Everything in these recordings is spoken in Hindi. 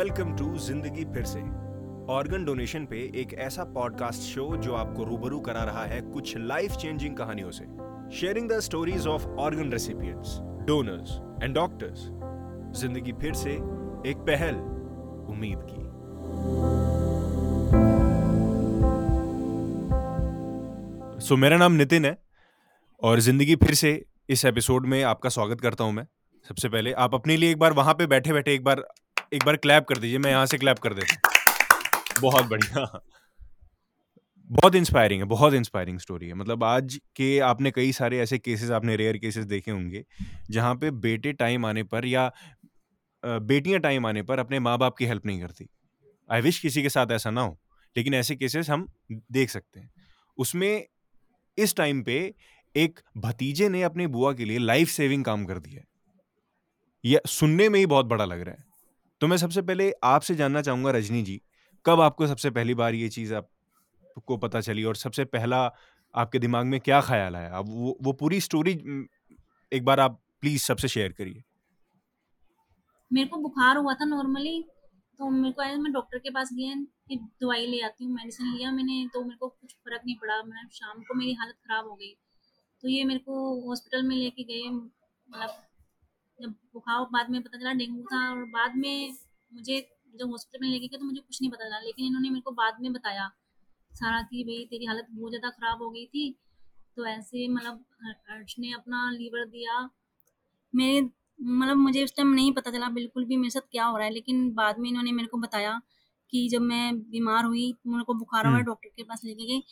वेलकम टू ज़िंदगी फिर से। ऑर्गन डोनेशन पे एक ऐसा पॉडकास्ट शो जो आपको रूबरू करा रहा है कुछ लाइफ चेंजिंग कहानियों से। Sharing the stories of organ recipients donors and doctors ज़िंदगी फिर से एक पहल उम्मीद की। सो so, मेरा नाम नितिन है और ज़िंदगी फिर से इस एपिसोड में आपका स्वागत करता हूँ मैं। सबसे पहले आप अपने लिए एक बार वहाँ पे बैठे बैठे एक बार एक बार क्लैप कर दीजिए, मैं यहाँ से क्लैप कर देता बहुत बढ़िया। बहुत इंस्पायरिंग है, बहुत इंस्पायरिंग स्टोरी है। मतलब आज के आपने कई सारे ऐसे केसेस आपने रेयर केसेस देखे होंगे, जहाँ पे बेटे टाइम आने पर या बेटियाँ टाइम आने पर अपने माँ बाप की हेल्प नहीं करती। आई विश किसी के साथ ऐसा ना हो, लेकिन ऐसे केसेस हम देख सकते हैं। उसमें इस टाइम पे एक भतीजे ने अपनी बुआ के लिए लाइफ सेविंग काम कर दिया है। यह सुनने में ही बहुत बड़ा लग रहा है। तो मैं सबसे पहले आपसे जानना चाहूँगा रजनी जी, कब आपको सबसे पहली बार ये चीज़ आपको पता चली और सबसे पहला आपके दिमाग में क्या ख्याल आया? अब वो वो पूरी स्टोरी एक बार आप प्लीज़ सबसे शेयर करिए। मेरे को बुखार हुआ था नॉर्मली तो मेरे को मैं डॉक्टर के पास गया कि दवाई ले आती हूँ, मेडिसिन लिया मैंने तो मेरे को कुछ फ़र्क नहीं पड़ा, मैं शाम को मेरी हालत ख़राब हो गई। तो ये मेरे को हॉस्पिटल में लेके गए मतलब जब बुखार बाद में पता चला डेंगू था और बाद में मुझे जब हॉस्पिटल में लेके गए तो मुझे कुछ नहीं पता चला। लेकिन इन्होंने मेरे को बाद में बताया सारा कि भाई तेरी हालत बहुत ज़्यादा ख़राब हो गई थी। तो ऐसे मतलब अर्श ने अपना लीवर दिया। मेरे मतलब मुझे उस टाइम नहीं पता चला बिल्कुल भी मेरे साथ क्या हो रहा है। लेकिन बाद में इन्होंने मेरे को बताया कि जब मैं बीमार हुई मेरे को बुखार हुआ डॉक्टर के पास लेके गई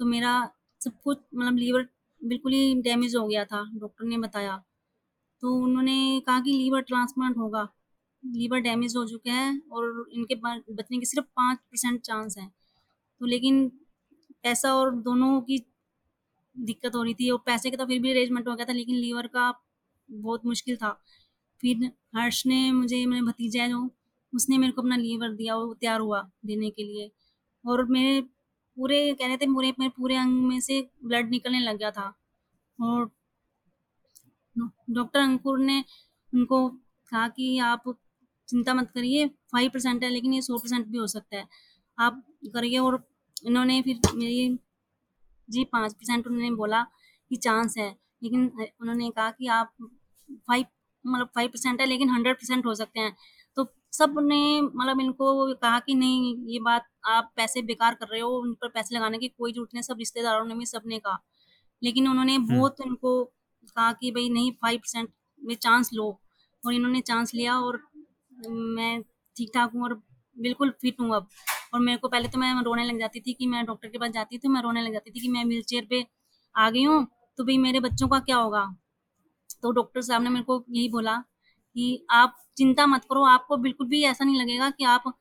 तो मेरा सब कुछ मतलब लीवर बिल्कुल ही डैमेज हो गया था डॉक्टर ने बताया। तो उन्होंने कहा कि लीवर ट्रांसप्लांट होगा। लीवर डैमेज हो चुका है और इनके बचने के सिर्फ़ पाँच परसेंट चांस हैं। तो लेकिन पैसा और दोनों की दिक्कत हो रही थी और पैसे का तो फिर भी अरेंजमेंट हो गया था, लेकिन लीवर का बहुत मुश्किल था। फिर हर्ष ने मुझे, मेरे भतीजा है जो, उसने मेरे को अपना लीवर दिया वो तैयार हुआ देने के लिए। और मेरे पूरे, कह रहे थे पूरे मेरे पूरे अंग में से ब्लड निकलने लग गया था। और डॉक्टर अंकुर ने उनको कहा कि आप चिंता मत करिए फाइव परसेंट है लेकिन ये सौ परसेंट भी हो सकता है। आप करिए और इन्होंने फिर मेरी जी पाँच परसेंट उन्होंने बोला कि चांस है लेकिन उन्होंने कहा कि आप फाइव मतलब फाइव परसेंट है लेकिन हंड्रेड परसेंट हो सकते हैं। तो सबने मतलब इनको कहा कि नहीं ये बात आप पैसे बेकार कर रहे हो उन पर पैसे लगाने की कोई ज़रूरत नहीं सब रिश्तेदारों ने भी सबने कहा। लेकिन उन्होंने बहुत इनको कहा कि भाई नहीं फाइव परसेंट में चांस लो। और इन्होंने चांस लिया और मैं ठीक ठाक हूँ और बिल्कुल फिट हूँ अब। और मेरे को पहले तो मैं रोने लग जाती थी कि मैं डॉक्टर के पास जाती थी मैं रोने लग जाती थी कि मैं व्हील चेयर पे आ गई हूँ तो भाई मेरे बच्चों का क्या होगा? तो डॉक्टर साहब ने मेरे को यही बोला कि आप चिंता मत करो, आपको बिल्कुल भी ऐसा नहीं लगेगा कि आप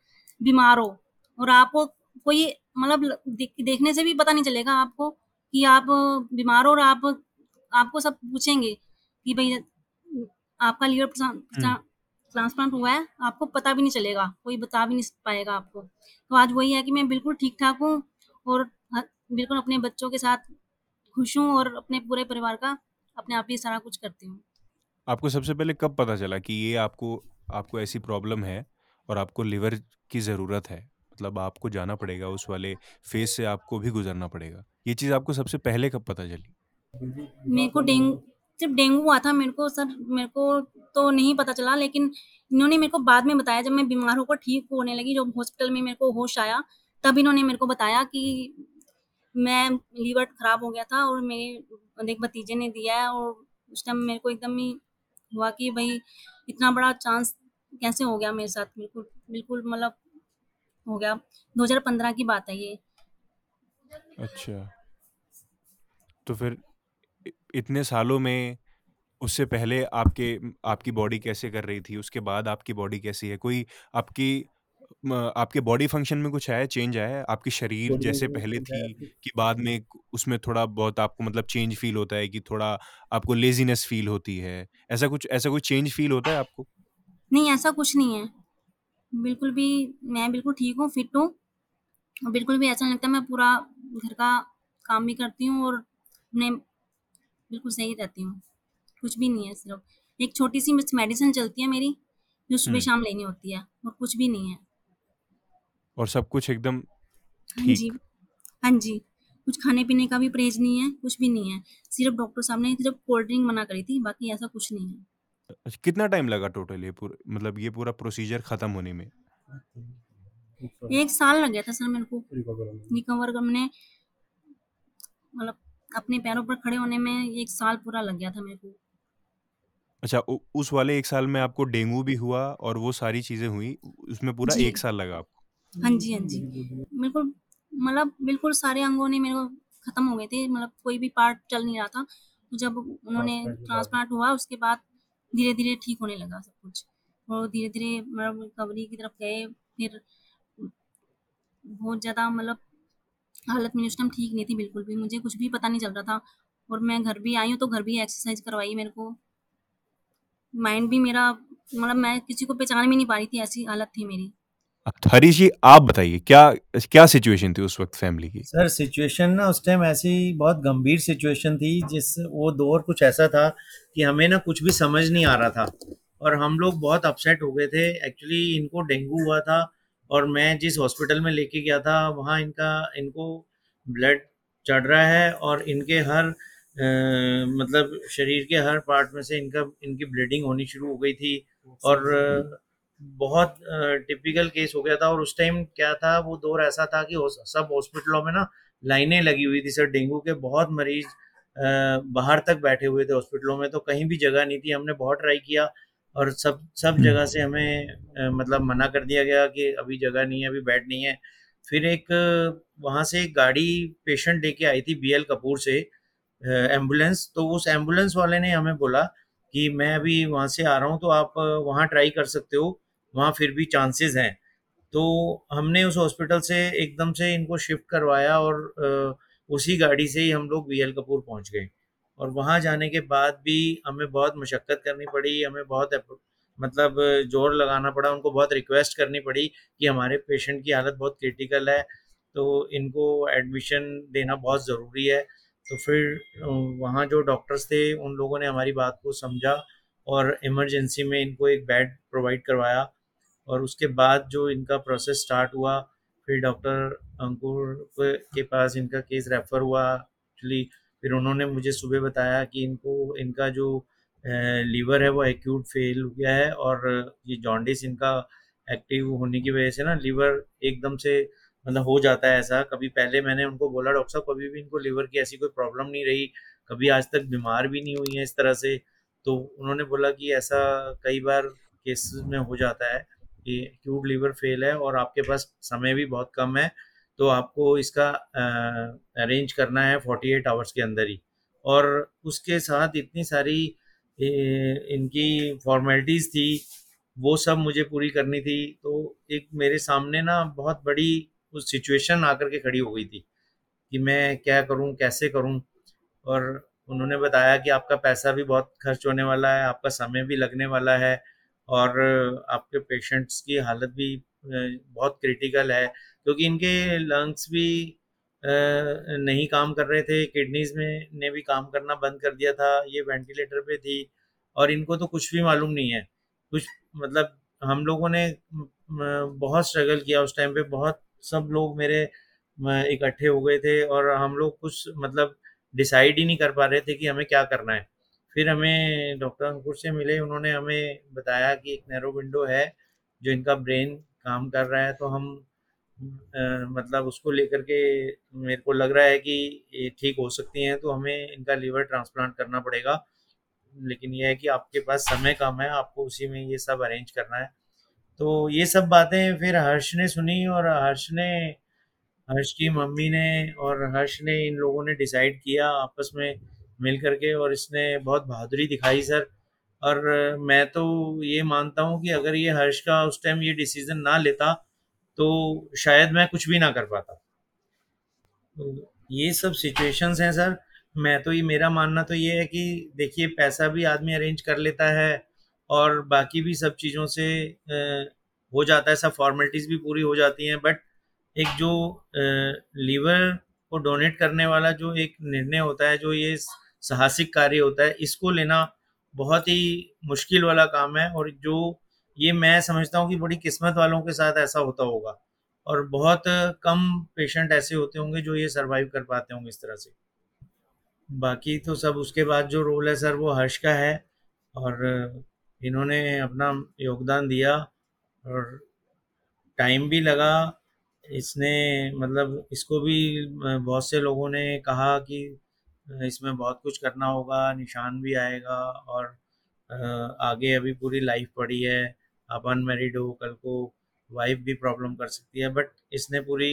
बीमार हो। और आपको कोई मतलब देखने से भी पता नहीं चलेगा आपको कि आप बीमार हो और आप आपको सब पूछेंगे कि भाई आपका लीवर ट्रांसप्लांट हुआ है आपको पता भी नहीं चलेगा कोई बता भी नहीं पाएगा आपको। तो आज वही है कि मैं बिल्कुल ठीक ठाक हूँ और बिल्कुल अपने बच्चों के साथ खुश हूँ और अपने पूरे परिवार का अपने आप ही सारा कुछ करती हूँ। आपको सबसे पहले कब पता चला कि ये आपको आपको ऐसी प्रॉब्लम है और आपको लिवर की ज़रूरत है? मतलब आपको जाना पड़ेगा उस वाले फ़ेज़ से आपको भी गुजरना पड़ेगा। ये चीज़ आपको सबसे पहले कब पता चली? मेरे को डेंगू सिर्फ़ डेंगू हुआ था, मेरे को सर, मेरे को तो नहीं पता चला, लेकिन इन्होंने मेरे को बाद में बताया, जब मैं बीमार होकर ठीक होने लगी, जब हॉस्पिटल में मेरे को होश आया, तब इन्होंने मेरे को बताया कि मैं लीवर खराब हो गया था और मेरे एक भतीजे ने दिया है और उस टाइम मेरे को एकदम ही हुआ कि भाई, इतना बड़ा चांस कैसे हो गया मेरे साथ? बिल्कुल बिल्कुल मतलब हो गया। 2015 की बात है ये। अच्छा। तो फिर इतने सालों में उससे पहले आपके आपकी बॉडी कैसे कर रही थी? उसके बाद आपकी बॉडी कैसी है? कोई आपकी आपके बॉडी फ़ंक्शन में कुछ आया चेंज आया? आपकी शरीर जैसे पहले थी कि बाद में उसमें थोड़ा बहुत आपको मतलब चेंज फील होता है कि थोड़ा आपको लेजीनेस फील होती है? ऐसा कुछ ऐसा कोई चेंज फील होता है आपको? नहीं ऐसा कुछ नहीं है। बिल्कुल भी मैं बिल्कुल ठीक हूँ फिट हूँ। बिल्कुल भी ऐसा नहीं लगता मैं पूरा घर का काम भी करती हूँ और अपने बिल्कुल सही रहती हूँ कुछ भी नहीं है सिर्फ़ एक छोटी सी मेडिसिन चलती है मेरी जो सुबह हुँ। शाम लेनी होती है और कुछ भी नहीं है। और सब कुछ एकदम हाँ जी। ठीक। हाँ जी। कुछ खाने-पीने का भी परहेज़ नहीं है, कुछ भी नहीं है। सिर्फ़ डॉक्टर साहब ने सिर्फ़ कोल्ड ड्रिंक मना करी थी, बाकी ऐसा कुछ नहीं है। अच्छा कितना टाइम लगा टोटल ये पूर मतलब ये पूरा प्रोसीजर खत्म होने में? 1 साल लग गया था सर मेरे को रिकवर करने मतलब अपने पैरों पर खड़े होने में एक साल पूरा लग गया था मेरे को। अच्छा उ उस वाले 1 साल में आपको डेंगू भी हुआ और वो सारी चीज़ें हुई, उसमें पूरा जी। 1 साल लगा आपको। हाँ जी, हाँ जी। मेरे को मतलब बिल्कुल सारे अंगों ने मेरे को ख़त्म हो गए थे, मतलब कोई भी पार्ट चल नहीं रहा था। जब उन्होंने ट्रांसप्लांट हुआ उसके बाद धीरे-धीरे ठीक होने लगा सब कुछ और धीरे-धीरे मतलब रिकवरी की तरफ़ गए फिर बहुत ज़्यादा मतलब हालत मेरी उस टाइम ठीक नहीं थी बिल्कुल भी, मुझे कुछ भी पता नहीं चल रहा था और मैं घर भी आई हूँ तो घर भी एक्सरसाइज़ करवाई मेरे को। माइंड भी मेरा मतलब मैं किसी को पहचान भी नहीं पा रही थी, ऐसी हालत थी मेरी। हरीश जी आप बताइए क्या क्या सिचुएशन थी उस वक़्त फैमिली की? सर सिचुएशन ना उस टाइम ऐसी बहुत गंभीर सिचुएशन थी जिस वो दौर कुछ ऐसा था कि हमें ना कुछ भी समझ नहीं आ रहा था और हम लोग बहुत अपसेट हो गए थे। एक्चुअली इनको डेंगू हुआ था और मैं जिस हॉस्पिटल में लेके गया था वहाँ इनका इनको ब्लड चढ़ रहा है और इनके हर अ, मतलब शरीर के हर पार्ट में से इनका इनकी ब्लीडिंग होनी शुरू हो गई थी और बहुत टिपिकल केस हो गया था और उस टाइम क्या था वो दौर ऐसा था कि सब हॉस्पिटलों में ना लाइनें लगी हुई थी सर डेंगू के बहुत मरीज़ बाहर तक बैठे हुए थे हॉस्पिटलों में तो कहीं भी जगह नहीं थी। हमने बहुत ट्राई किया और सब सब जगह से हमें अ, मतलब मना कर दिया गया कि अभी जगह नहीं है, अभी बेड नहीं है। फिर एक वहाँ से एक गाड़ी पेशेंट लेके आई थी बीएल कपूर से अ, एंबुलेंस तो उस एंबुलेंस वाले ने हमें बोला कि मैं अभी वहाँ से आ रहा हूँ तो आप वहाँ ट्राई कर सकते हो, वहाँ फिर भी चांसेस हैं। तो हमने उस हॉस्पिटल से एकदम से इनको शिफ्ट करवाया और अ, उसी गाड़ी से ही हम लोग बीएल कपूर पहुँच गए और वहाँ जाने के बाद भी हमें बहुत मशक्कत करनी पड़ी, हमें बहुत मतलब ज़ोर लगाना पड़ा, उनको बहुत रिक्वेस्ट करनी पड़ी कि हमारे पेशेंट की हालत बहुत क्रिटिकल है, तो इनको एडमिशन देना बहुत ज़रूरी है। तो फिर वहाँ जो डॉक्टर्स थे उन लोगों ने हमारी बात को समझा और इमरजेंसी में इनको एक बेड प्रोवाइड करवाया और उसके बाद जो इनका प्रोसेस स्टार्ट हुआ, फिर डॉक्टर अंकुर के पास इनका केस रेफ़र हुआ एक्चुअली फिर उन्होंने मुझे सुबह बताया कि इनको इनका जो लीवर है वो एक्यूट फ़ेल हो गया है और ये जॉन्डिस इनका एक्टिव होने की वजह से ना लीवर एकदम से मतलब हो जाता है ऐसा। कभी पहले मैंने उनको बोला डॉक्टर साहब कभी भी इनको लीवर की ऐसी कोई प्रॉब्लम नहीं रही, कभी आज तक बीमार भी नहीं हुई है इस तरह से। तो उन्होंने बोला कि ऐसा कई बार केसेज़ में हो जाता है कि एक्यूट लीवर फ़ेल है और आपके पास समय भी बहुत कम है, तो आपको इसका अरेंज करना है 48 आवर्स के अंदर ही। और उसके साथ इतनी सारी इनकी फ़ॉर्मेलिटीज़ थी, वो सब मुझे पूरी करनी थी। तो एक मेरे सामने ना बहुत बड़ी कुछ सिचुएशन आकर के खड़ी हो गई थी कि मैं क्या करूँ, कैसे करूँ? और उन्होंने बताया कि आपका पैसा भी बहुत खर्च होने वाला है, आपका समय भी लगने वाला है और आपके पेशेंट्स की हालत भी बहुत क्रिटिकल है क्योंकि इनके लंग्स भी नहीं काम कर रहे थे, किडनीज़ में ने भी काम करना बंद कर दिया था, ये वेंटिलेटर पे थी और इनको तो कुछ भी मालूम नहीं है। कुछ मतलब हम लोगों ने बहुत स्ट्रगल किया उस टाइम पे बहुत सब लोग मेरे इकट्ठे हो गए थे और हम लोग कुछ मतलब डिसाइड ही नहीं कर पा रहे थे कि हमें क्या करना है। फिर हमें डॉक्टर अंकुर से मिले, उन्होंने हमें बताया कि एक नैरो विंडो है, जो इनका ब्रेन काम कर रहा है तो हम मतलब उसको लेकर के मेरे को लग रहा है कि ये ठीक हो सकती हैं, तो हमें इनका लीवर ट्रांसप्लांट करना पड़ेगा। लेकिन ये है कि आपके पास समय कम है, आपको उसी में ये सब अरेंज करना है। तो ये सब बातें फिर हर्ष ने सुनी और हर्ष ने हर्ष की मम्मी ने और हर्ष ने इन लोगों ने डिसाइड किया आपस में मिल कर के और इसने बहुत बहादुरी दिखाई सर। और मैं तो ये मानता हूँ कि अगर ये हर्ष का उस टाइम ये डिसीज़न ना लेता, तो शायद मैं कुछ भी ना कर पाता। तो ये सब सिचुएशंस हैं सर। मैं तो ये मेरा मानना तो ये है कि देखिए पैसा भी आदमी अरेंज कर लेता है और बाकी भी सब चीज़ों से हो जाता है, सब फ़ॉर्मेलिटीज़ भी पूरी हो जाती हैं बट एक जो लीवर को डोनेट करने वाला जो एक निर्णय होता है, जो ये साहसिक कार्य होता है, इसको लेना बहुत ही मुश्किल वाला काम है और जो ये मैं समझता हूँ कि बड़ी किस्मत वालों के साथ ऐसा होता होगा। और बहुत कम पेशेंट ऐसे होते होंगे जो ये सर्वाइव कर पाते होंगे इस तरह से। बाकी तो सब उसके बाद जो रोल है सर वो हर्ष का है। और इन्होंने अपना योगदान दिया और टाइम भी लगा। इसने मतलब इसको भी बहुत से लोगों ने कहा कि इसमें बहुत कुछ करना होगा, निशान भी आएगा और आगे अभी पूरी लाइफ पड़ी है। आप अनमेरिड हो, कल को वाइफ भी प्रॉब्लम कर सकती है बट इसने पूरी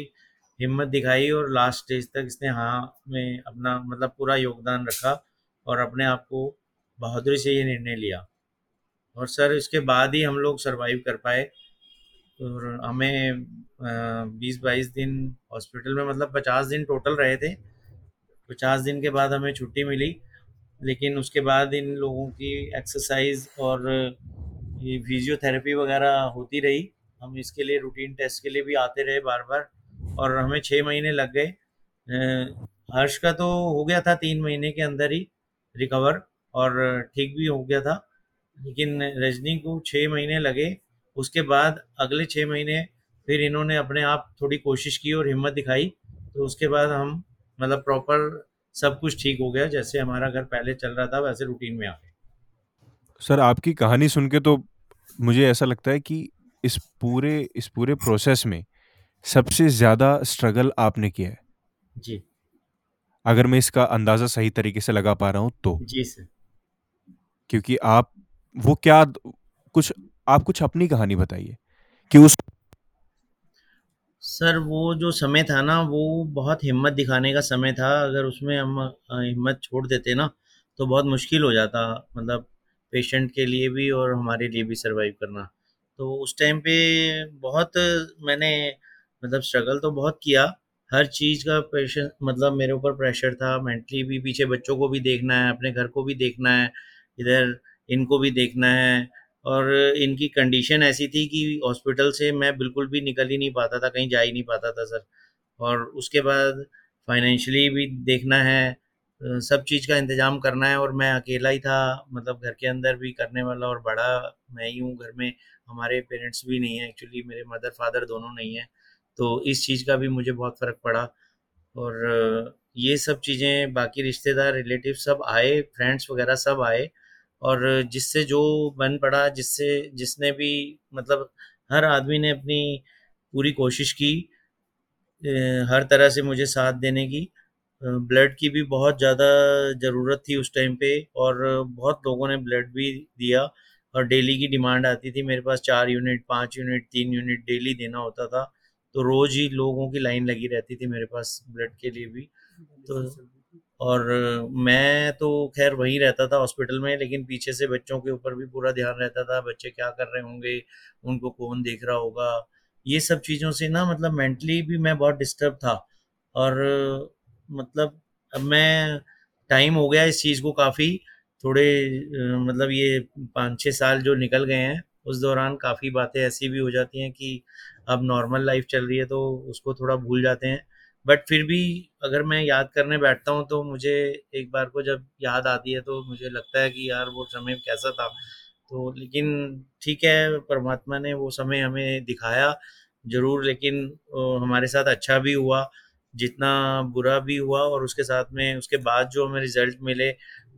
हिम्मत दिखाई और लास्ट स्टेज तक इसने हाँ में अपना मतलब पूरा योगदान रखा और अपने आप को बहादुरी से ये निर्णय लिया। और सर, इसके बाद ही हम लोग सरवाइव कर पाए और हमें बीस बाईस दिन हॉस्पिटल में मतलब पचास दिन टोटल रहे थे। पचास दिन के बाद हमें छुट्टी मिली, लेकिन उसके बाद इन लोगों की एक्सरसाइज और ये फिजियोथेरेपी वगैरह होती रही। हम इसके लिए रूटीन टेस्ट के लिए भी आते रहे बार बार और हमें छः महीने लग गए। हर्ष का तो हो गया था तीन महीने के अंदर ही रिकवर और ठीक भी हो गया था। लेकिन रजनी को छः महीने लगे। उसके बाद अगले छः महीने फिर इन्होंने अपने आप थोड़ी कोशिश की और हिम्मत दिखाई। तो उसके बाद हम मतलब प्रॉपर सब कुछ ठीक हो गया। जैसे हमारा घर पहले चल रहा था, वैसे रूटीन में आ गए। सर, आपकी कहानी सुन के तो मुझे ऐसा लगता है कि इस पूरे इस पूरे प्रोसेस में सबसे ज़्यादा स्ट्रगल आपने किया है। जी। अगर मैं इसका अंदाज़ा सही तरीके से लगा पा रहा हूँ तो। जी सर। क्योंकि आप वो क्या कुछ आप कुछ अपनी कहानी बताइए कि उस सर वो जो समय था ना वो बहुत हिम्मत दिखाने का समय था। अगर उसमें हम हिम्मत छोड़ देते ना तो बहुत मुश्किल हो जाता। मतलब पेशेंट के लिए भी और हमारे लिए भी सरवाइव करना। तो उस टाइम पे बहुत मैंने मतलब स्ट्रगल तो बहुत किया। हर चीज़ का प्रेशर मतलब मेरे ऊपर प्रेशर था। मेंटली भी पीछे बच्चों को भी देखना है, अपने घर को भी देखना है, इधर इनको भी देखना है। और इनकी कंडीशन ऐसी थी कि हॉस्पिटल से मैं बिल्कुल भी निकल ही नहीं पाता था, कहीं जा ही नहीं पाता था सर और उसके बाद फाइनेंशियली भी देखना है सब चीज़ का इंतज़ाम करना है और मैं अकेला ही था मतलब घर के अंदर भी करने वाला और बड़ा मैं ही हूँ, घर में हमारे पेरेंट्स भी नहीं हैं, एक्चुअली मेरे मदर फादर दोनों नहीं हैं तो इस चीज़ का भी मुझे बहुत फ़र्क पड़ा और ये सब चीज़ें, बाकी रिश्तेदार, रिलेटिव सब आए, फ्रेंड्स वगैरह सब आए और जिससे जो बन पड़ा, जिससे, जिसने भी मतलब हर आदमी ने अपनी पूरी कोशिश की हर तरह से मुझे साथ देने की ब्लड की भी बहुत ज़्यादा ज़रूरत थी उस टाइम पे और बहुत लोगों ने ब्लड भी दिया और डेली की डिमांड आती थी। मेरे पास चार यूनिट, पाँच यूनिट, तीन यूनिट डेली देना होता था तो रोज़ ही लोगों की लाइन लगी रहती थी मेरे पास ब्लड के लिए भी। तो और मैं तो खैर वहीं रहता था हॉस्पिटल में, लेकिन पीछे से बच्चों के ऊपर भी पूरा ध्यान रहता था, बच्चे क्या कर रहे होंगे, उनको कौन देख रहा होगा। ये सब चीज़ों से ना मतलब मेंटली भी मैं बहुत डिस्टर्ब था और मतलब अब मैं टाइम हो गया इस चीज़ को काफ़ी। थोड़े मतलब ये पाँच छः साल जो निकल गए हैं, उस दौरान काफ़ी बातें ऐसी भी हो जाती हैं कि अब नॉर्मल लाइफ चल रही है तो उसको थोड़ा भूल जाते हैं। बट फिर भी अगर मैं याद करने बैठता हूँ तो मुझे एक बार को जब याद आती है तो मुझे लगता है कि यार वो समय कैसा था। तो लेकिन ठीक है, परमात्मा ने वो समय हमें दिखाया ज़रूर, लेकिन हमारे साथ अच्छा भी हुआ। जितना बुरा भी हुआ और उसके साथ में, उसके बाद जो हमें रिज़ल्ट मिले,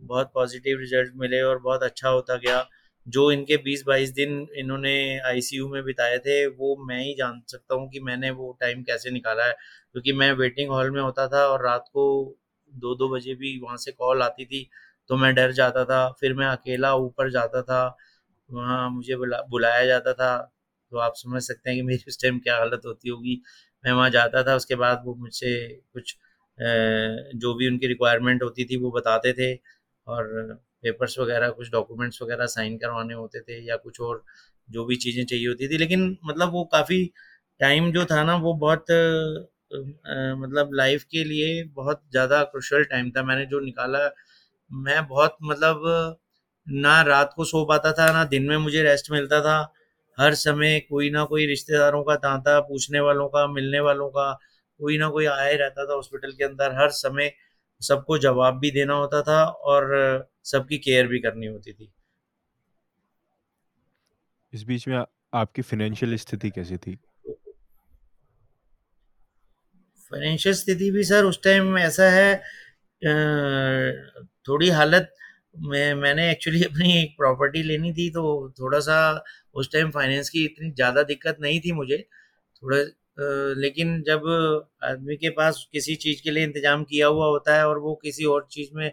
बहुत पॉजिटिव रिज़ल्ट मिले और बहुत अच्छा होता गया, जो इनके 20-22 दिन इन्होंने आईसीयू में बिताए थे, वो मैं ही जान सकता हूँ कि मैंने वो टाइम कैसे निकाला है। क्योंकि मैं वेटिंग हॉल में होता था और रात को दो दो बजे भी वहाँ से कॉल आती थी तो मैं डर जाता था। फिर मैं अकेला ऊपर जाता था, वहाँ मुझे बुला, बुलाया जाता था तो आप समझ सकते हैं कि मेरी उस टाइम क्या हालत होती होगी। मैं वहाँ जाता था, उसके बाद वो मुझसे कुछ जो भी उनकी रिक्वायरमेंट होती थी वो बताते थे और पेपर्स वगैरह, कुछ डॉक्यूमेंट्स वगैरह साइन करवाने होते थे या कुछ और जो भी चीज़ें चाहिए होती थी। लेकिन मतलब वो काफ़ी टाइम जो था ना, वो बहुत मतलब लाइफ के लिए बहुत ज़्यादा क्रुशल टाइम था। मैंने जो निकाला, मैं बहुत मतलब ना रात को सो पाता था, ना दिन में मुझे रेस्ट मिलता था। हर समय कोई ना कोई रिश्तेदारों का तांता पूछने वालों का मिलने वालों का कोई ना कोई आया रहता था हॉस्पिटल के अंदर हर समय सबको जवाब भी देना होता था और सबकी केयर भी करनी होती थी इस बीच में आ आपकी फ़ाइनेंशियल स्थिति कैसी थी? फाइनेंशियल स्थिति भी सर उस टाइम ऐसा है अ, थोड़ी हालत मैं मैंने एक्चुअली अपनी एक प्रॉपर्टी लेनी थी तो थोड़ा-सा उस टाइम फाइनेंस की इतनी ज़्यादा दिक्कत नहीं थी मुझे। थोड़ा लेकिन जब आदमी के पास किसी चीज़ के लिए इंतज़ाम किया हुआ होता है और वो किसी और चीज़ में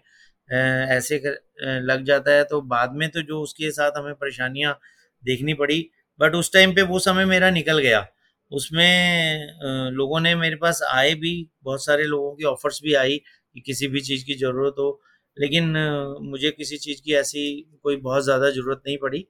ऐसे कर लग जाता है तो बाद में तो जो उसके साथ हमें परेशानियाँ देखनी पड़ी। बट उस टाइम पे वो समय मेरा निकल गया। उसमें लोगों ने मेरे पास आए भी, बहुत सारे लोगों की ऑफ़र्स भी आई कि किसी भी चीज़ की ज़रूरत हो, लेकिन मुझे किसी चीज़ की ऐसी कोई बहुत ज़्यादा ज़रूरत नहीं पड़ी।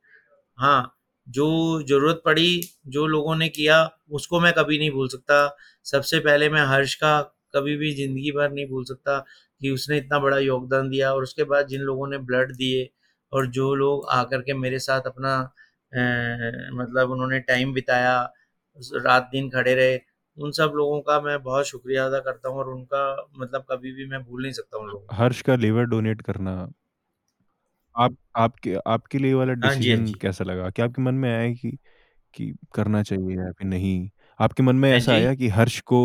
हाँ, जो ज़रूरत पड़ी, जो लोगों ने किया, उसको मैं कभी नहीं भूल सकता। सबसे पहले मैं हर्ष का कभी भी ज़िंदगी भर नहीं भूल सकता कि उसने इतना बड़ा योगदान दिया और उसके बाद जिन लोगों ने ब्लड दिए और जो लोग आकर के मेरे साथ अपना अ, मतलब उन्होंने टाइम बिताया, रात-दिन खड़े रहे, उन सब लोगों का मैं बहुत शुक्रिया अदा करता हूँ और उनका मतलब कभी भी मैं भूल नहीं सकता उन लोगों को। हर्ष का लिवर डोनेट करना आप आपके आपके लिए ये वाला हाँ जी, हाँ डिसीज़न जी। कैसा लगा? क्या आपके मन में आया कि कि करना चाहिए या फिर नहीं? आपके मन में हाँ ऐसा जी। आया कि हर्ष को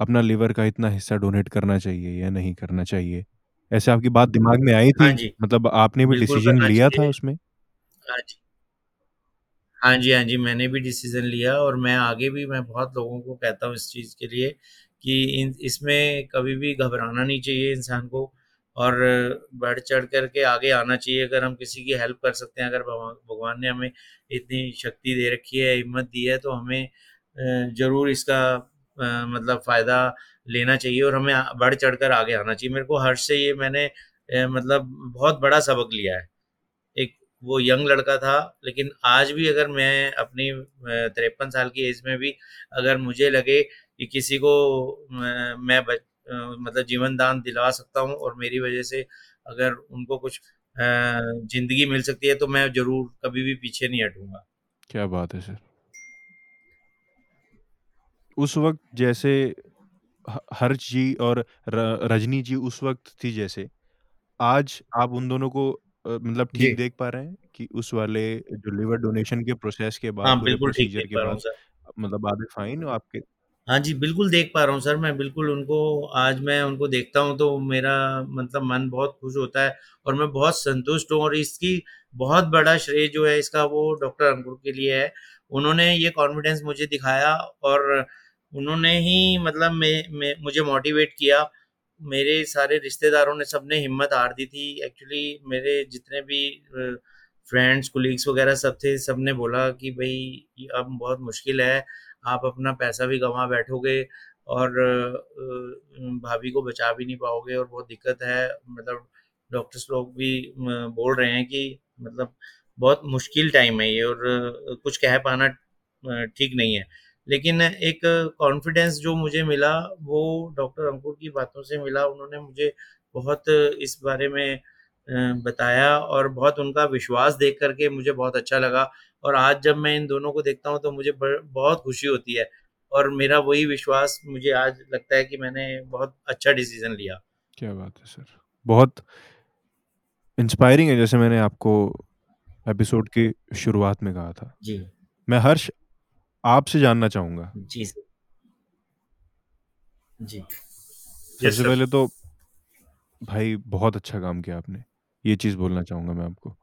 अपना लिवर का इतना हिस्सा डोनेट करना चाहिए या नहीं करना चाहिए? ऐसे आपकी बात दिमाग में आई हाँ थी? जी, मतलब आपने भी बिल्कुल डिसीज़न करना लिया था चाहिए। उसमें? हाँ जी। हाँ जी, हाँ जी, मैंने भी डिसीज़न लिया और मैं आगे भी मैं बहुत लोगों को कहता हूँ इस चीज़ के लिए कि इन इसमें कभी भी घबराना नहीं चाहिए इंसान को और बढ़-चढ़ कर के आगे आना चाहिए। अगर हम किसी की हेल्प कर सकते हैं, अगर भगवान भगवान ने हमें इतनी शक्ति दे रखी है, हिम्मत दी है, तो हमें ज़रूर इसका मतलब फ़ायदा लेना चाहिए और हमें बढ़-चढ़ कर आगे आना चाहिए। मेरे को हर्ष से ये मैंने मतलब बहुत बड़ा सबक लिया है। वो यंग लड़का था, लेकिन आज भी अगर मैं अपनी 53 साल की एज में भी अगर मुझे लगे कि किसी को मैं ब अ, मतलब जीवन दान दिलवा सकता हूँ और मेरी वज़ह से अगर उनको कुछ ज़िंदगी मिल सकती है, तो मैं ज़रूर कभी भी पीछे नहीं हटूँगा क्या बात है सर! उस वक़्त जैसे हर्ष जी और रजनी जी उस वक़्त थी जैसे, आज आप उन दोनों को अ, मतलब ठीक जी। देख पा रहे हैं कि उस वाले जो लिवर डोनेशन के प्रोसेस के बाद, हाँ, पूरे बिल्कुल ठीक प्रोसीजर देख के पा रहा हूँ बाद सर। मतलब आधे फाइन आपके हाँ जी, बिल्कुल देख पा रहा हूँ सर, मैं बिल्कुल उनको आज मैं उनको देखता हूँ तो मेरा मतलब मन बहुत खुश होता है और मैं बहुत संतुष्ट हूँ और इसकी बहुत बड़ा श्रेय जो है इसका वो डॉक्टर अंकुर के लिए है। उन्होंने ये कॉन्फिडेंस मुझे दिखाया और उन्होंने ही मतलब मैं मैं मुझे मोटिवेट किया। मेरे सारे रिश्तेदारों ने सबने हिम्मत हार दी थी। एक्चुअली मेरे जितने भी फ्रेंड्स, कोलीग्स वगैरह सब थे, सबने बोला कि भाई अब बहुत मुश्किल है। आप अपना पैसा भी गंवा बैठोगे और भाभी को बचा भी नहीं पाओगे और बहुत दिक्कत है। मतलब डॉक्टर्स लोग भी बोल रहे हैं कि मतलब बहुत मुश्किल टाइम है ये और कुछ कह पाना ठीक नहीं है। लेकिन एक कॉन्फिडेंस जो मुझे मिला, वो डॉक्टर अंकुर की बातों से मिला। उन्होंने मुझे बहुत इस बारे में बताया और बहुत उनका विश्वास देख कर के मुझे बहुत अच्छा लगा। और आज जब मैं इन दोनों को देखता हूँ तो मुझे बहुत खुशी होती है और मेरा वही विश्वास मुझे आज लगता है कि मैंने बहुत अच्छा डिसीज़न लिया। क्या बात है सर! बहुत इंस्पायरिंग है जैसे मैंने आपको एपिसोड की शुरुआत में कहा था। जी। मैं हर्ष आपसे जानना चाहूँगा जी, सर। जी। सबसे पहले तो भाई बहुत अच्छा काम किया आपने, ये चीज़ बोलना चाहूँगा मैं आपको।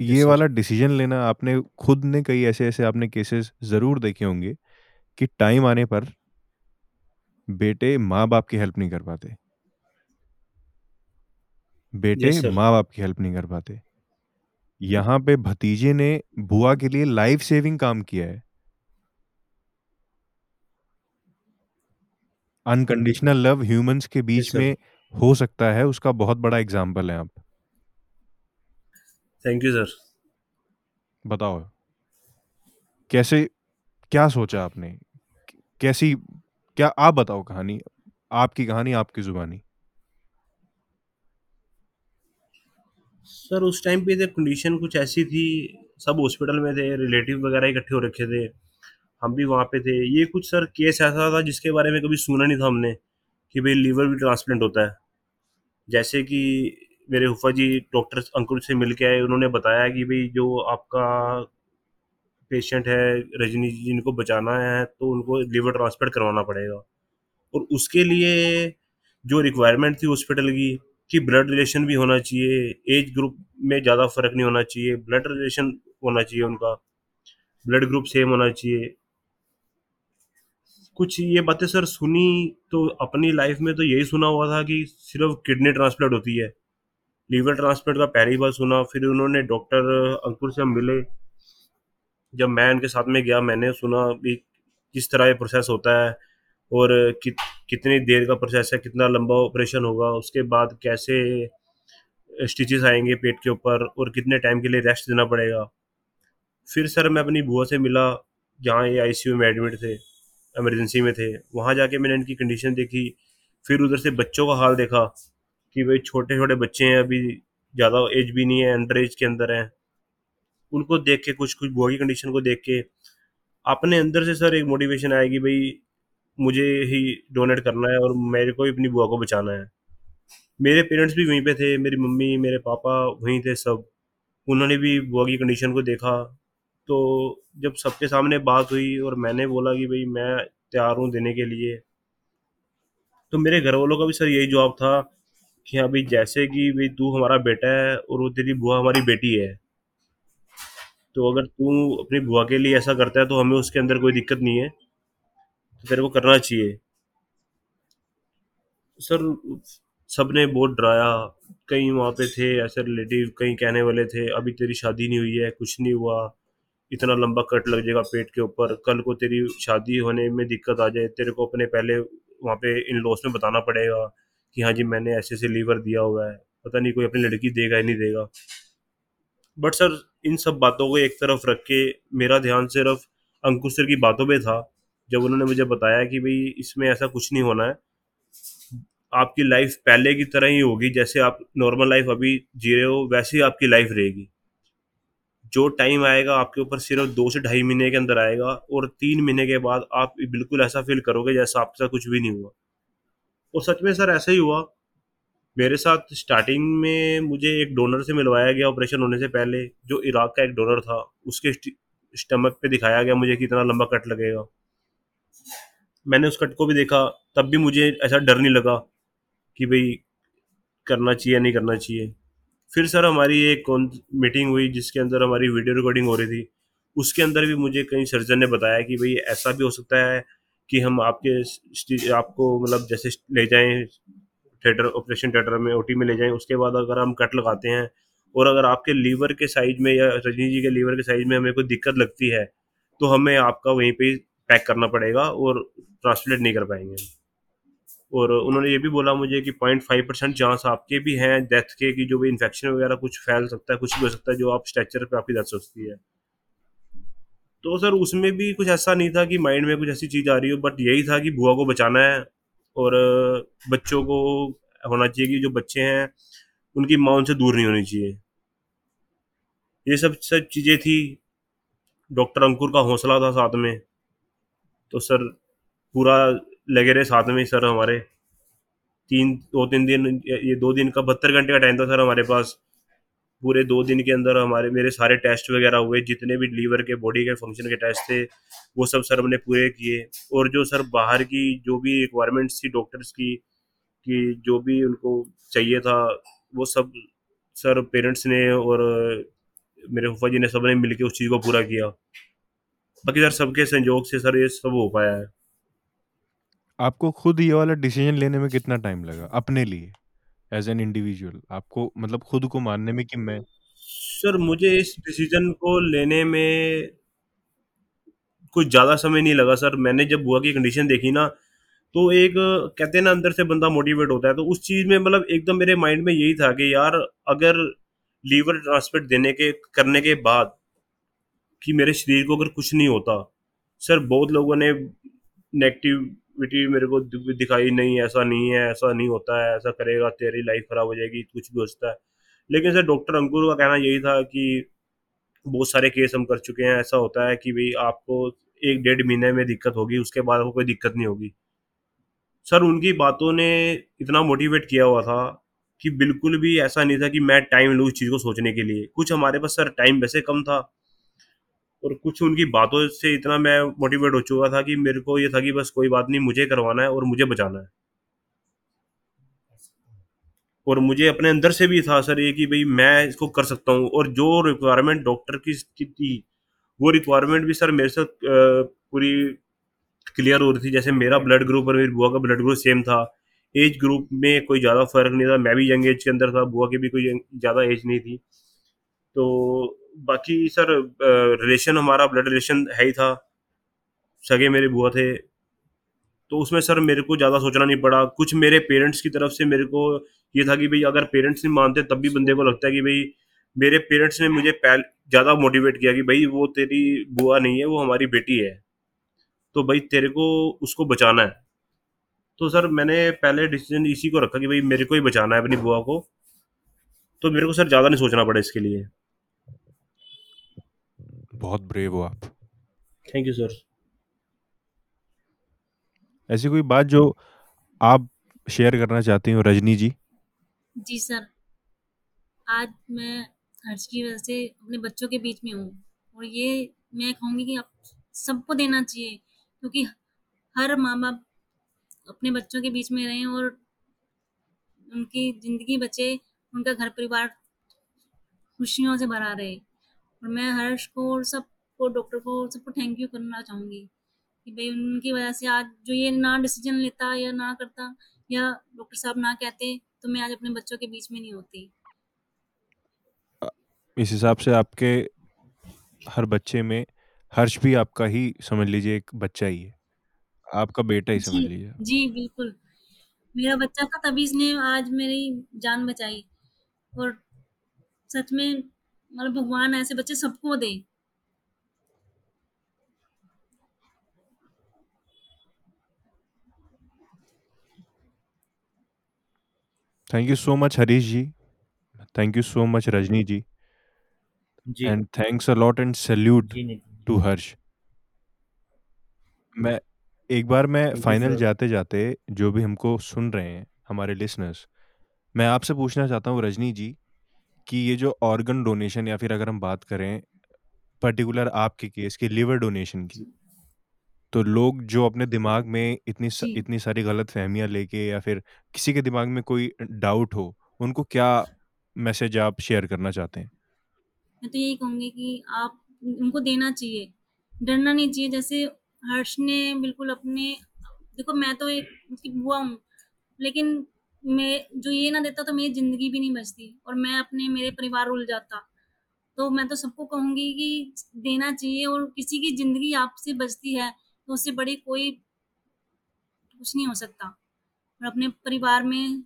ये सर। वाला डिसीज़न लेना आपने खुद ने कई ऐसे-ऐसे आपने केसेस ज़रूर देखे होंगे कि टाइम आने पर बेटे माँ-बाप की हेल्प नहीं कर पाते। बेटे यस सर। माँ-बाप की हेल्प नहीं कर पाते। यहाँ पे भतीजे ने बुआ के लिए लाइफ सेविंग काम किया है। अनकंडीशनल लव ह्यूमन्स के यस बीच सर। में हो सकता है, उसका बहुत बड़ा एग्ज़ाम्पल हैं आप। Thank you sir. बताओ, कैसे क्या सोचा आपने? कैसी क्या आप बताओ कहानी, आपकी कहानी, आपकी ज़ुबानी। सर उस टाइम पे तो कंडीशन कुछ ऐसी थी, सब हॉस्पिटल में थे, रिलेटिव वगैरह इकट्ठे हो रखे थे। हम भी वहाँ पे थे। ये कुछ सर केस ऐसा था जिसके बारे में कभी सुना नहीं था हमने कि भाई लीवर भी ट्रांसप्लांट होता है। जैसे कि मेरे फूफा जी डॉक्टर अंकुर से मिल के आए उन्होंने बताया कि भाई जो आपका पेशेंट है रजनी जी जिनको बचाना है तो उनको लीवर ट्रांसप्लांट करवाना पड़ेगा और उसके लिए जो रिक्वायरमेंट थी हॉस्पिटल की कि ब्लड रिलेशन भी होना चाहिए एज ग्रुप में ज़्यादा फ़र्क नहीं होना चाहिए ब्लड रिलेशन होना चाहिए उनका ब्लड ग्रुप सेम होना चाहिए। कुछ ये बातें सर सुनी तो अपनी लाइफ में तो यही सुना हुआ था कि सिर्फ़ किडनी ट्रांसप्लांट होती है। लीवर ट्रांसप्लांट का पहली बार सुना, फिर उन्होंने डॉक्टर अंकुर से हम मिले। जब मैं उनके साथ में गया, मैंने सुना भी किस तरह ये प्रोसेस होता है। और कि, कितनी देर का प्रोसेस है कितना लंबा ऑपरेशन होगा उसके बाद कैसे स्टिचेस आएँगे पेट के ऊपर और कितने टाइम के लिए रेस्ट देना पड़ेगा। फिर सर मैं अपनी बुआ से मिला जहाँ ये आईसीयू में एडमिट थे एमरजेंसी में थे वहाँ जाके मैंने इनकी कंडीशन देखी फिर उधर से बच्चों का हाल देखा कि भाई छोटे छोटे बच्चे हैं अभी ज़्यादा एज भी नहीं है अंडर एज के अंदर हैं। उनको देख के कुछ कुछ बुआ की कंडीशन को देख के अपने अंदर से सर एक मोटिवेशन आएगी भाई मुझे ही डोनेट करना है और मेरे को ही अपनी बुआ को बचाना है। मेरे पेरेंट्स भी वहीं पे थे, मेरी मम्मी, मेरे पापा वहीं थे सब। उन्होंने भी बुआ की कंडीशन को देखा। तो जब सबके सामने बात हुई और मैंने बोला कि भाई मैं तैयार हूँ देने के लिए तो मेरे घर वालों का भी सर यही जवाब था कि हाँ भाई जैसे कि भाई तू हमारा बेटा है और वो तेरी बुआ हमारी बेटी है। तो अगर तू अपनी बुआ के लिए ऐसा करता है तो हमें उसके अंदर कोई दिक्कत नहीं है। तेरे को करना चाहिए। सर सबने बहुत डराया। कहीं वहाँ पे थे, ऐसे रिलेटिव कहीं कहने वाले थे, अभी तेरी शादी नहीं हुई है, कुछ नहीं हुआ। इतना लंबा कट लग जाएगा पेट के ऊपर। कल को तेरी शादी होने में दिक्कत आ जाए, तेरे को अपने पहले वहाँ पे इन लॉस में बताना पड़ेगा कि हाँ जी, मैंने ऐसे ऐसे लीवर दिया हुआ है। पता नहीं, कोई अपनी लड़की देगा या नहीं देगा। बट सर इन सब बातों को एक तरफ़ रख के मेरा ध्यान सिर्फ़ अंकुश सर की बातों पे था। जब उन्होंने मुझे बताया कि भाई इसमें ऐसा कुछ नहीं होना है, आपकी लाइफ पहले की तरह ही होगी, जैसे आप नॉर्मल लाइफ अभी जी रहे हो, वैसे ही आपकी लाइफ रहेगी। जो टाइम आएगा, आपके ऊपर सिर्फ़ दो से ढाई महीने के अंदर आएगा और तीन महीने के बाद आप बिल्कुल ऐसा फील करोगे जैसा आपके साथ कुछ भी नहीं हुआ। और सच में सर, ऐसा ही हुआ। मेरे साथ स्टार्टिंग में मुझे एक डोनर से मिलवाया गया ऑपरेशन होने से पहले, जो इराक का एक डोनर था, उसके स्टमक पे दिखाया गया मुझे कितना लंबा कट लगेगा। मैंने उस कट को भी देखा, तब भी मुझे ऐसा डर नहीं लगा कि भाई करना चाहिए या नहीं करना चाहिए। फिर सर हमारी एक कौन मीटिंग हुई, जिसके अंदर हमारी वीडियो रिकॉर्डिंग हो रही थी, उसके अंदर भी मुझे कई सर्जन ने बताया कि भाई ऐसा भी हो सकता है कि हम आपके आपको मतलब जैसे ले जाएँ थिएटर ऑपरेशन थिएटर में ओटी में ले जाएँ, उसके बाद अगर हम कट लगाते हैं, और अगर आपके लीवर के साइज़ में या रजनी जी के लीवर के साइज़ में हमें कोई दिक्कत लगती है तो हमें आपका वहीं पे पैक करना पड़ेगा और ट्रांसलेट नहीं कर पाएँगे। और उन्होंने ये भी बोला मुझे कि पॉइंट फाइव परसेंट चांस आपके भी हैं डेथ के कि जो भी इन्फेक्शन वगैरह कुछ फैल सकता है, कुछ भी हो सकता है, जो आप स्ट्रेचर पे आपकी डेथ सकती है। तो सर, उसमें भी कुछ ऐसा नहीं था कि माइंड में कुछ ऐसी चीज़ आ रही हो बट यही था कि बुआ को बचाना है और बच्चों को होना चाहिए कि जो बच्चे हैं, उनकी माँ उनसे दूर नहीं होनी चाहिए। ये सब सब चीज़ें थी। डॉक्टर अंकुर का हौसला था साथ में। तो सर पूरा लगे रहे साथ में सर हमारे। तीन, दो, तीन दिन, ये दो दिन का, बहत्तर घंटे का टाइम था सर हमारे पास। पूरे दो दिन के अंदर हमारे, मेरे सारे टेस्ट वगैरह हुए, जितने भी लीवर के बॉडी के फ़ंक्शन के टेस्ट थे, वो सब सर हमने पूरे किए। और जो सर बाहर की, जो भी रिक्वायरमेंट्स थी डॉक्टर्स की, कि जो भी उनको चाहिए था, वो सब सर पेरेंट्स ने और मेरे फूफा जी ने सबने मिलकर उस चीज़ को पूरा किया। बाकी सर सबके संयोग से सर ये सब हो पाया है। आपको खुद ये वाला डिसीज़न लेने में कितना टाइम लगा? अपने लिए? एज एन इंडिविजुअल आपको मतलब खुद को मानने में कि मैं सर मुझे इस डिसीज़न को लेने में कुछ ज़्यादा समय नहीं लगा सर। मैंने जब बुआ की कंडीशन देखी ना तो एक कहते हैं ना अंदर से बंदा मोटिवेट होता है तो उस चीज़ में मतलब एकदम मेरे माइंड में यही था कि यार अगर लीवर ट्रांसप्लांट देने के करने के बाद कि मेरे शरीर को अगर कुछ नहीं होता, सर बहुत लोगों ने नेगेटिविटी मेरे को दिखाई, नहीं, ऐसा नहीं है, ऐसा नहीं होता है, ऐसा करेगा, तेरी लाइफ ख़राब हो जाएगी कुछ भी हो सकता है। लेकिन सर डॉक्टर अंकुर का कहना यही था कि बहुत सारे केस हम कर चुके हैं, ऐसा होता है कि भाई आपको एक डेढ़ महीने में दिक्कत होगी, उसके बाद आपको कोई दिक्कत नहीं होगी। सर उनकी बातों ने इतना मोटिवेट किया हुआ था कि बिल्कुल भी ऐसा नहीं था कि मैं टाइम लूँ इस चीज़ को सोचने के लिए। कुछ हमारे पास सर टाइम वैसे कम था और कुछ उनकी बातों से इतना मैं मोटिवेट हो चुका था कि मेरे को ये था कि बस कोई बात नहीं, मुझे करवाना है और मुझे बचाना है। और मुझे अपने अंदर से भी था सर ये कि भाई मैं इसको कर सकता हूँ और जो रिक्वायरमेंट डॉक्टर की थी, वो रिक्वायरमेंट भी सर मेरे साथ पूरी क्लियर हो रही थी। जैसे मेरा ब्लड ग्रुप और मेरी बुआ का ब्लड ग्रुप सेम था। एज ग्रुप में कोई ज़्यादा फ़र्क नहीं था। मैं भी यंग एज के अंदर था, बुआ की भी कोई ज़्यादा एज नहीं थी। तो बाकी सर रिलेशन हमारा ब्लड रिलेशन है ही था। सगे मेरे बुआ थे। तो उसमें सर मेरे को ज़्यादा सोचना नहीं पड़ा। कुछ मेरे पेरेंट्स की तरफ़ से मेरे को ये था कि भाई, अगर पेरेंट्स नहीं मानते तब भी बंदे को लगता है कि भाई, मेरे पेरेंट्स ने मुझे पहले, ज़्यादा मोटिवेट किया कि भाई, वो तेरी बुआ नहीं है, वो हमारी बेटी है। तो भाई, तेरे को उसको बचाना है। तो सर, मैंने पहले डिसीज़न इसी को रखा कि भाई, मेरे को ही बचाना है अपनी बुआ को। तो मेरे को सर ज़्यादा नहीं सोचना पड़ा इसके लिए। बहुत ब्रेव हो आप। थैंक यू सर ऐसी कोई बात जो आप शेयर करना चाहती हो रजनी जी? जी सर आज मैं हर्ष की वजह से अपने बच्चों के बीच में हूँ और ये मैं कहूँगी कि आप सबको देना चाहिए क्योंकि हर माँ बाप अपने बच्चों के बीच में रहें और उनकी ज़िंदगी बचे उनका घर परिवार खुशियों से भरा रहे। और मैं हर्ष को और सबको डॉक्टर को सबको थैंक यू करना चाहूँगी कि भाई उनकी वजह से आज जो ये ना डिसीज़न लेता या ना करता या डॉक्टर साहब ना कहते तो मैं आज अपने बच्चों के बीच में नहीं होती। इस हिसाब से आपके हर बच्चे में हर्ष भी आपका ही समझ लीजिए एक बच्चा ही है। आपका बेटा ही समझ जी लीजिए। जी बिल्कुल। मेरा बच्चा था तभी इसने आज मेरी जान बचाई। और सच में मतलब भगवान ऐसे बच्चे सबको दे। Thank you so much Harish ji thank you so much Rajni ji ji. And thanks a lot and salute ji Nitin to Harsh मैं एक बार मैं Thank you, फाइनल. जाते जाते जो भी हमको सुन रहे हैं हमारे लिसनर्स मैं आपसे पूछना चाहता हूँ रजनी जी कि ये जो ऑर्गन डोनेशन या फिर अगर हम बात करें पर्टिकुलर आपके केस की लिवर डोनेशन की तो लोग जो अपने दिमाग में इतनी स, जी। इतनी सारी गलत फहमियाँ लेके या फिर किसी के दिमाग में कोई डाउट हो उनको क्या मैसेज आप शेयर करना चाहते हैं? मैं तो यही कहूँगी कि आप उनको देना चाहिए। डरना नहीं चाहिए जैसे हर्ष ने बिल्कुल अपने देखो मैं तो एक उसकी बुआ हूँ लेकिन मैं, जो ये ना देता तो मेरी ज़िंदगी भी नहीं बचती और मैं अपने, मेरे परिवार उल जाता। तो मैं तो सबको कहूँगी कि देना चाहिए और किसी की ज़िंदगी आपसे बचती है तो उससे बड़ी कोई कुछ नहीं हो सकता। और अपने परिवार में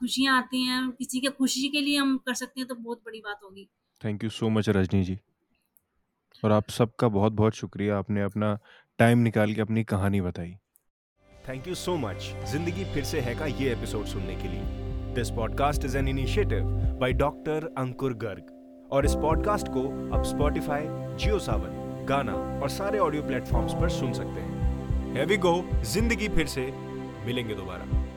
खुशियाँ आती हैं, किसी के खुशी के लिए हम कर सकते हैं तो बहुत बड़ी बात होगी। Thank you so much Rajni ji और आप सबका बहुत बहुत शुक्रिया, आपने अपना टाइम निकाल के अपनी कहानी बताई। थैंक यू सो मच ज़िंदगी फिर से है का ये एपिसोड सुनने के लिए। This podcast is an initiative by doctor Ankur Garg और इस पॉडकास्ट को आप स्पॉटिफाई जियो सावन गाना और सारे ऑडियो प्लेटफॉर्म्स पर सुन सकते हैं। हैवी गो ज़िंदगी फिर से। मिलेंगे दोबारा।